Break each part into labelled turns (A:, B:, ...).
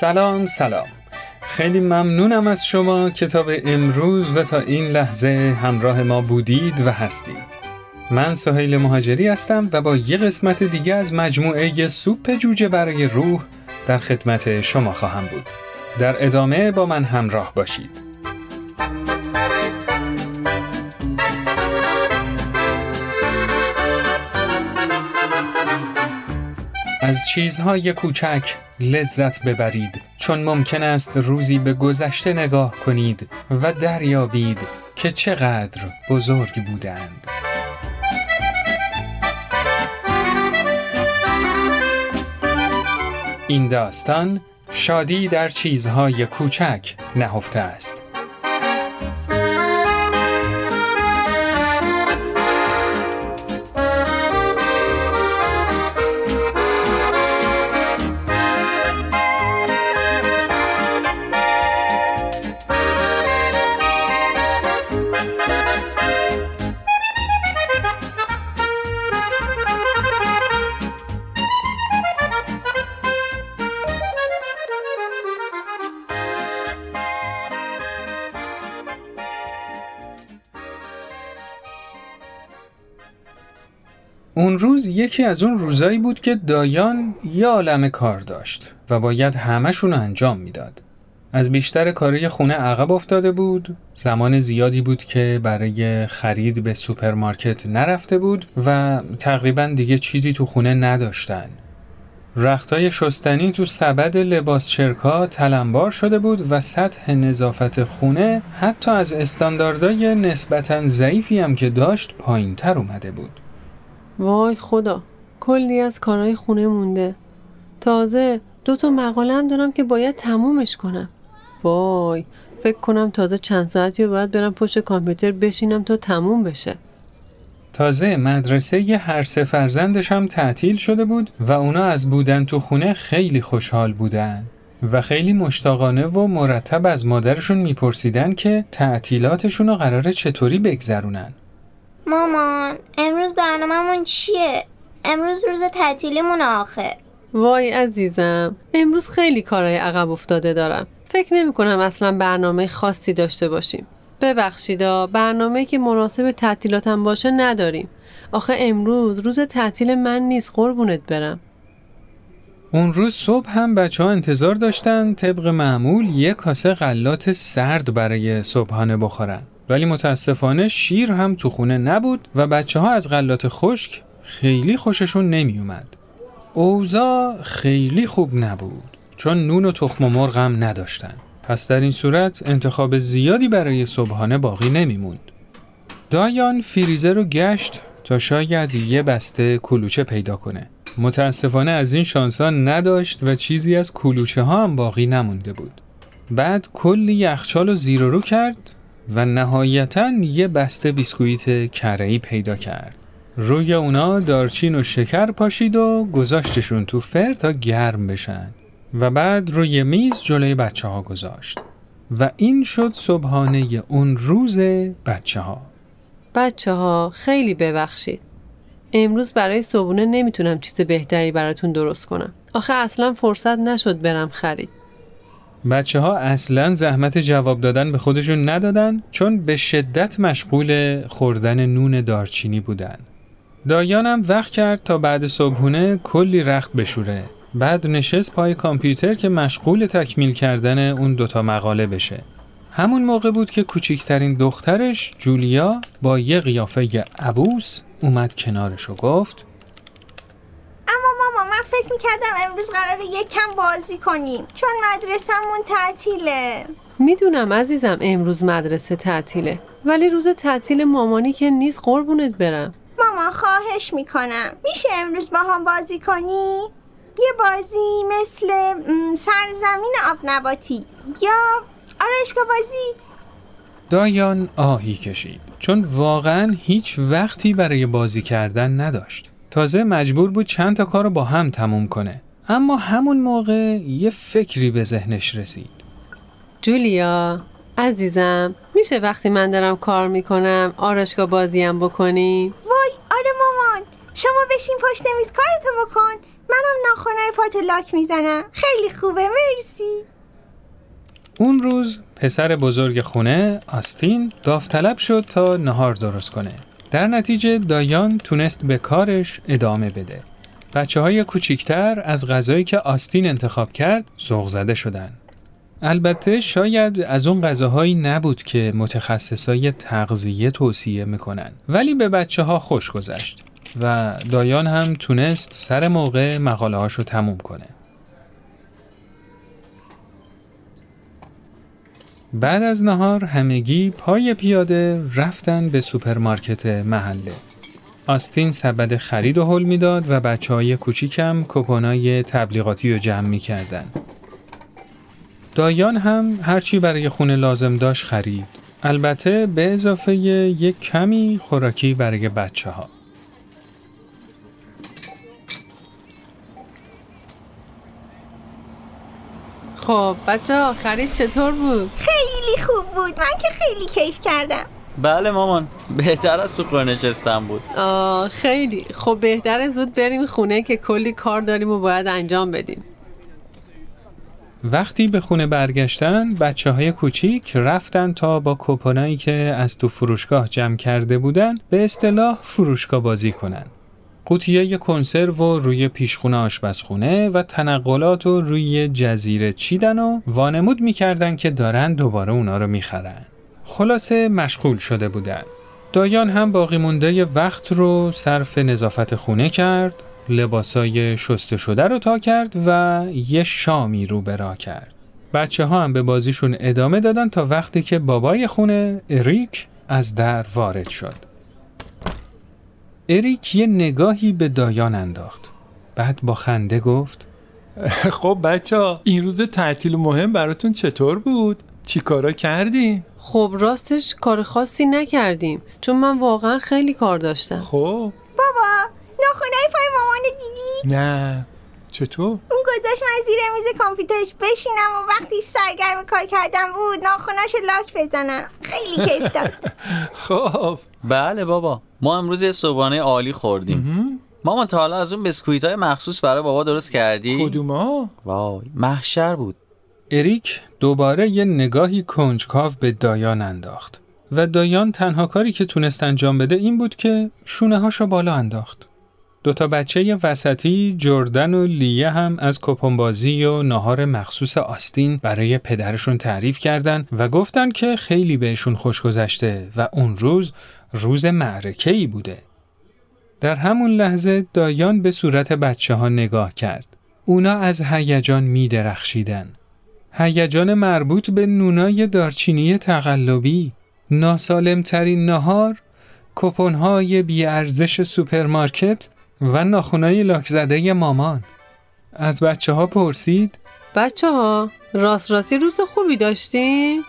A: سلام سلام. خیلی ممنونم از شما کتاب امروز و تا این لحظه همراه ما بودید و هستید. من سهیل مهاجری هستم و با یه قسمت دیگه از مجموعه سوپ جوجه برای روح در خدمت شما خواهم بود. در ادامه با من همراه باشید. از چیزهای کوچک لذت ببرید چون ممکن است روزی به گذشته نگاه کنید و دریابید که چقدر بزرگ بودند. این داستان شادی در چیزهای کوچک نهفته است. اون روز یکی از اون روزایی بود که دایان یه عالم کار داشت و باید همهشون انجام می‌داد. از بیشتر کاری خونه عقب افتاده بود زمان زیادی بود که برای خرید به سوپرمارکت نرفته بود و تقریبا دیگه چیزی تو خونه نداشتن رختای شستنی تو سبد لباس چرکا تلنبار شده بود و سطح نظافت خونه حتی از استانداردهای نسبتا ضعیفی هم که داشت پایین تر اومده بود
B: وای خدا کلی از کارهای خونه مونده. تازه دو تا مقاله هم دارم که باید تمومش کنم. وای فکر کنم تازه چند ساعتی باید برم پشت کامپیوتر بشینم تا تموم بشه.
A: تازه مدرسه یه هر سه فرزندش هم تعطیل شده بود و اونا از بودن تو خونه خیلی خوشحال بودن و خیلی مشتاقانه و مرتب از مادرشون میپرسیدن که تعطیلاتشون رو قراره چطوری بگذرونن.
C: مامان امروز برنامهمون چیه؟ امروز روز تعطیلیمون آخه.
B: وای عزیزم امروز خیلی کارهای عقب افتاده دارم. فکر نمی کنم اصلا برنامه خاصی داشته باشیم. ببخشیدا برنامه که مناسب تعطیلاتم باشه نداریم. آخه امروز روز تعطیل من نیست قربونت برم.
A: اون روز صبح هم بچه ها انتظار داشتن طبق معمول یه کاسه غلات سرد برای صبحانه بخورن. ولی متاسفانه شیر هم تو خونه نبود و بچه ها از غلات خشک خیلی خوششون نمی اومد. اوزا خیلی خوب نبود چون نون و تخم و مرغ هم نداشتن. پس در این صورت انتخاب زیادی برای صبحانه باقی نمیموند. دایان فریزر رو گشت تا شاید یه بسته کلوچه پیدا کنه. متاسفانه از این شانسا نداشت و چیزی از کلوچه ها هم باقی نمونده بود. بعد کلی یخچال رو زیر رو کرد و نهایتا یه بسته بیسکویت کرهی پیدا کرد. روی اونا دارچین و شکر پاشید و گذاشتشون تو فر تا گرم بشن. و بعد روی میز جلوی بچه ها گذاشت. و این شد صبحانه اون روز بچه ها
B: بچه ها خیلی ببخشید. امروز برای صبحونه نمی‌تونم چیز بهتری براتون درست کنم. آخه اصلا فرصت نشد برم خرید.
A: بچه ها اصلا زحمت جواب دادن به خودشون ندادن چون به شدت مشغول خوردن نون دارچینی بودن. دایانم وقت کرد تا بعد صبحونه کلی رخت بشوره. بعد نشست پای کامپیوتر که مشغول تکمیل کردن اون دوتا مقاله بشه. همون موقع بود که کوچکترین دخترش جولیا با یه قیافه عبوس اومد کنارش و گفت
C: من فکر می‌کردم امروز قراره یک کم بازی کنیم چون مدرسهمون تعطیله.
B: می‌دونم عزیزم امروز مدرسه تعطیله ولی روز تعطیل مامانی که نیست قربونت برم.
C: مامان خواهش می‌کنم. میشه امروز با هم بازی کنی؟ یه بازی مثل سرزمین آب نباتی یا آرایشگاه بازی؟
A: دایان آهی کشید چون واقعا هیچ وقتی برای بازی کردن نداشت. تازه مجبور بود چند تا کار رو با هم تموم کنه. اما همون موقع یه فکری به ذهنش رسید.
B: جولیا عزیزم میشه وقتی من دارم کار می‌کنم آرشگاه بازیم بکنیم
C: وای آره مامان. شما بشین پشت میز کارتو بکن. منم ناخونای پاتو لاک می‌زنم. خیلی خوبه مرسی.
A: اون روز پسر بزرگ خونه آستین داوطلب شد تا نهار درست کنه. در نتیجه دایان تونست به کارش ادامه بده. بچه های کوچیکتر از غذایی که آستین انتخاب کرد سوق زده شدن. البته شاید از اون غذاهایی نبود که متخصصای تغذیه توصیه می‌کنن ولی به بچه ها خوش گذشت و دایان هم تونست سر موقع مقاله هاشو تموم کنه. بعد از نهار همگی پای پیاده رفتن به سوپرمارکت محله. آستین سبد خرید و حل می‌داد و بچه های کوچیکم کپونای تبلیغاتی رو جمع می‌کردن. دایان هم هرچی برای خونه لازم داشت خرید. البته به اضافه یک کمی خوراکی برای بچه ها.
B: خب بچه ها خرید چطور بود؟
C: خیلی خوب بود. من که خیلی کیف کردم.
D: بله مامان بهتر از تو نشستم بود.
B: آه خیلی. خب بهتره زود بریم خونه که کلی کار داریم و باید انجام بدیم.
A: وقتی به خونه برگشتن بچه های کوچیک رفتن تا با کوپنایی که از تو فروشگاه جمع کرده بودن به اصطلاح فروشگاه بازی کنن. قوطیای کنسرو و روی پیشخونه آشپزخونه و تنقلات و روی جزیره چیدن و وانمود می‌کردن که دارن دوباره اونا رو می‌خرن. خلاصه مشغول شده بودن. دایان هم باقی مونده وقت رو صرف نظافت خونه کرد، لباسای شسته شده رو تا کرد و یه شامی رو برا کرد. بچه ها هم به بازیشون ادامه دادن تا وقتی که بابای خونه اریک از در وارد شد. اریک یه نگاهی به دایان انداخت. بعد با خنده گفت
E: خب بچه ها این روز تعطیل مهم براتون چطور بود؟ چی کارا کردی؟
B: خب راستش کار خاصی نکردیم چون من واقعا خیلی کار داشتم
E: خب
C: بابا ناخونای پای مامان دیدی؟
E: نه چطور؟
C: اون گذاشت من زیر میز کامپیوترش بشینم و وقتی سرگرم کار کردم بود ناخوناش لاک بزنم خیلی کیف داد
E: خب
D: بله بابا ما امروز یه صبحانه عالی خوردیم مامان تا حالا از اون بسکویت های مخصوص برای بابا درست کردی؟
E: کدوما؟
D: وای محشر بود
A: اریک دوباره یه نگاهی کنجکاو به دایان انداخت و دایان تنها کاری که تونست انجام بده این بود که شونه هاشو بالا انداخت. دوتا بچه وسطی جردن و لیه هم از کپنبازی و ناهار مخصوص آستین برای پدرشون تعریف کردن و گفتن که خیلی بهشون خوش گذشته و اون روز روز معرکه ای بوده. در همون لحظه دایان به صورت بچه ها نگاه کرد. اونا از هیجان می درخشیدن. هیجان مربوط به نونای دارچینی تقلبی، ناسالمترین نهار، کپونهای بیارزش سوپرمارکت و ناخونای لاکزده مامان. از بچه ها پرسید
B: بچه ها راست راستی روز خوبی داشتیم؟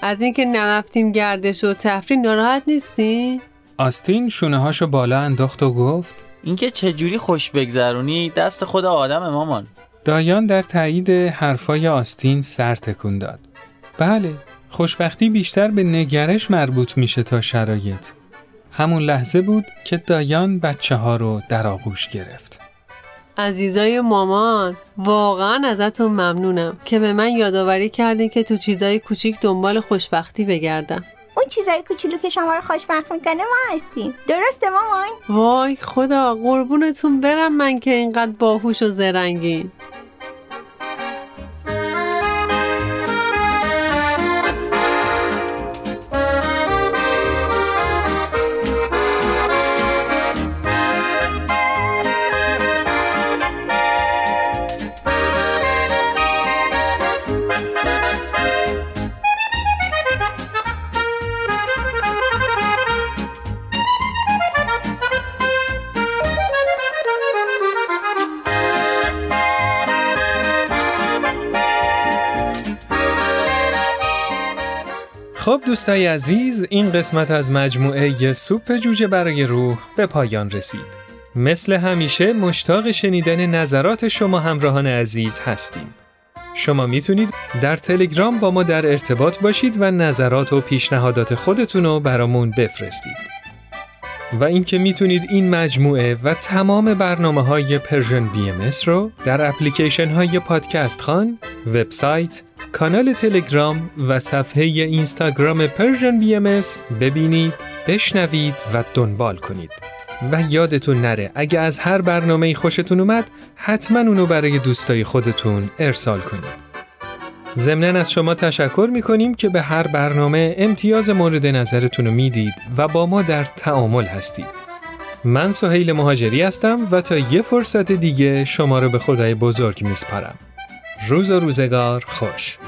B: از اینکه نرفتیم گردش و تفریح ناراحت نیستی؟
A: آستین شونه هاشو بالا انداخت و گفت
D: اینکه چجوری خوش بگذرونی دست خود آدم مامان
A: دایان در تایید حرفای آستین سر تکون داد. بله، خوشبختی بیشتر به نگرش مربوط میشه تا شرایط. همون لحظه بود که دایان بچه ها رو در آغوش گرفت.
B: عزیزای مامان واقعا ازتون ممنونم که به من یادآوری کردین که تو چیزای کوچیک دنبال خوشبختی بگردم.
C: اون چیزای کوچولو که شما رو خوشبخت می‌کنه ما هستیم درسته مامان
B: وای خدا قربونتون برم من که اینقدر باهوش و زرنگین
A: خب دوستای عزیز این قسمت از مجموعه سوپ جوجه برای روح به پایان رسید. مثل همیشه مشتاق شنیدن نظرات شما همراهان عزیز هستیم. شما می‌تونید در تلگرام با ما در ارتباط باشید و نظرات و پیشنهادات خودتون رو برامون بفرستید. و اینکه می‌تونید این مجموعه و تمام برنامه های Persian BMS رو در اپلیکیشن های پادکست خان، وبسایت، کانال تلگرام و صفحه اینستاگرام Persian BMS ببینید، بشنوید و دنبال کنید. و یادتون نره اگه از هر برنامه خوشتون اومد حتما اونو برای دوستای خودتون ارسال کنید. ضمنا از شما تشکر می‌کنیم که به هر برنامه امتیاز مورد نظرتون رو می‌دید و با ما در تعامل هستید. من سهیل مهاجری هستم و تا یه فرصت دیگه شما رو به خدای بزرگ میسپارم. روز و روزگار خوش.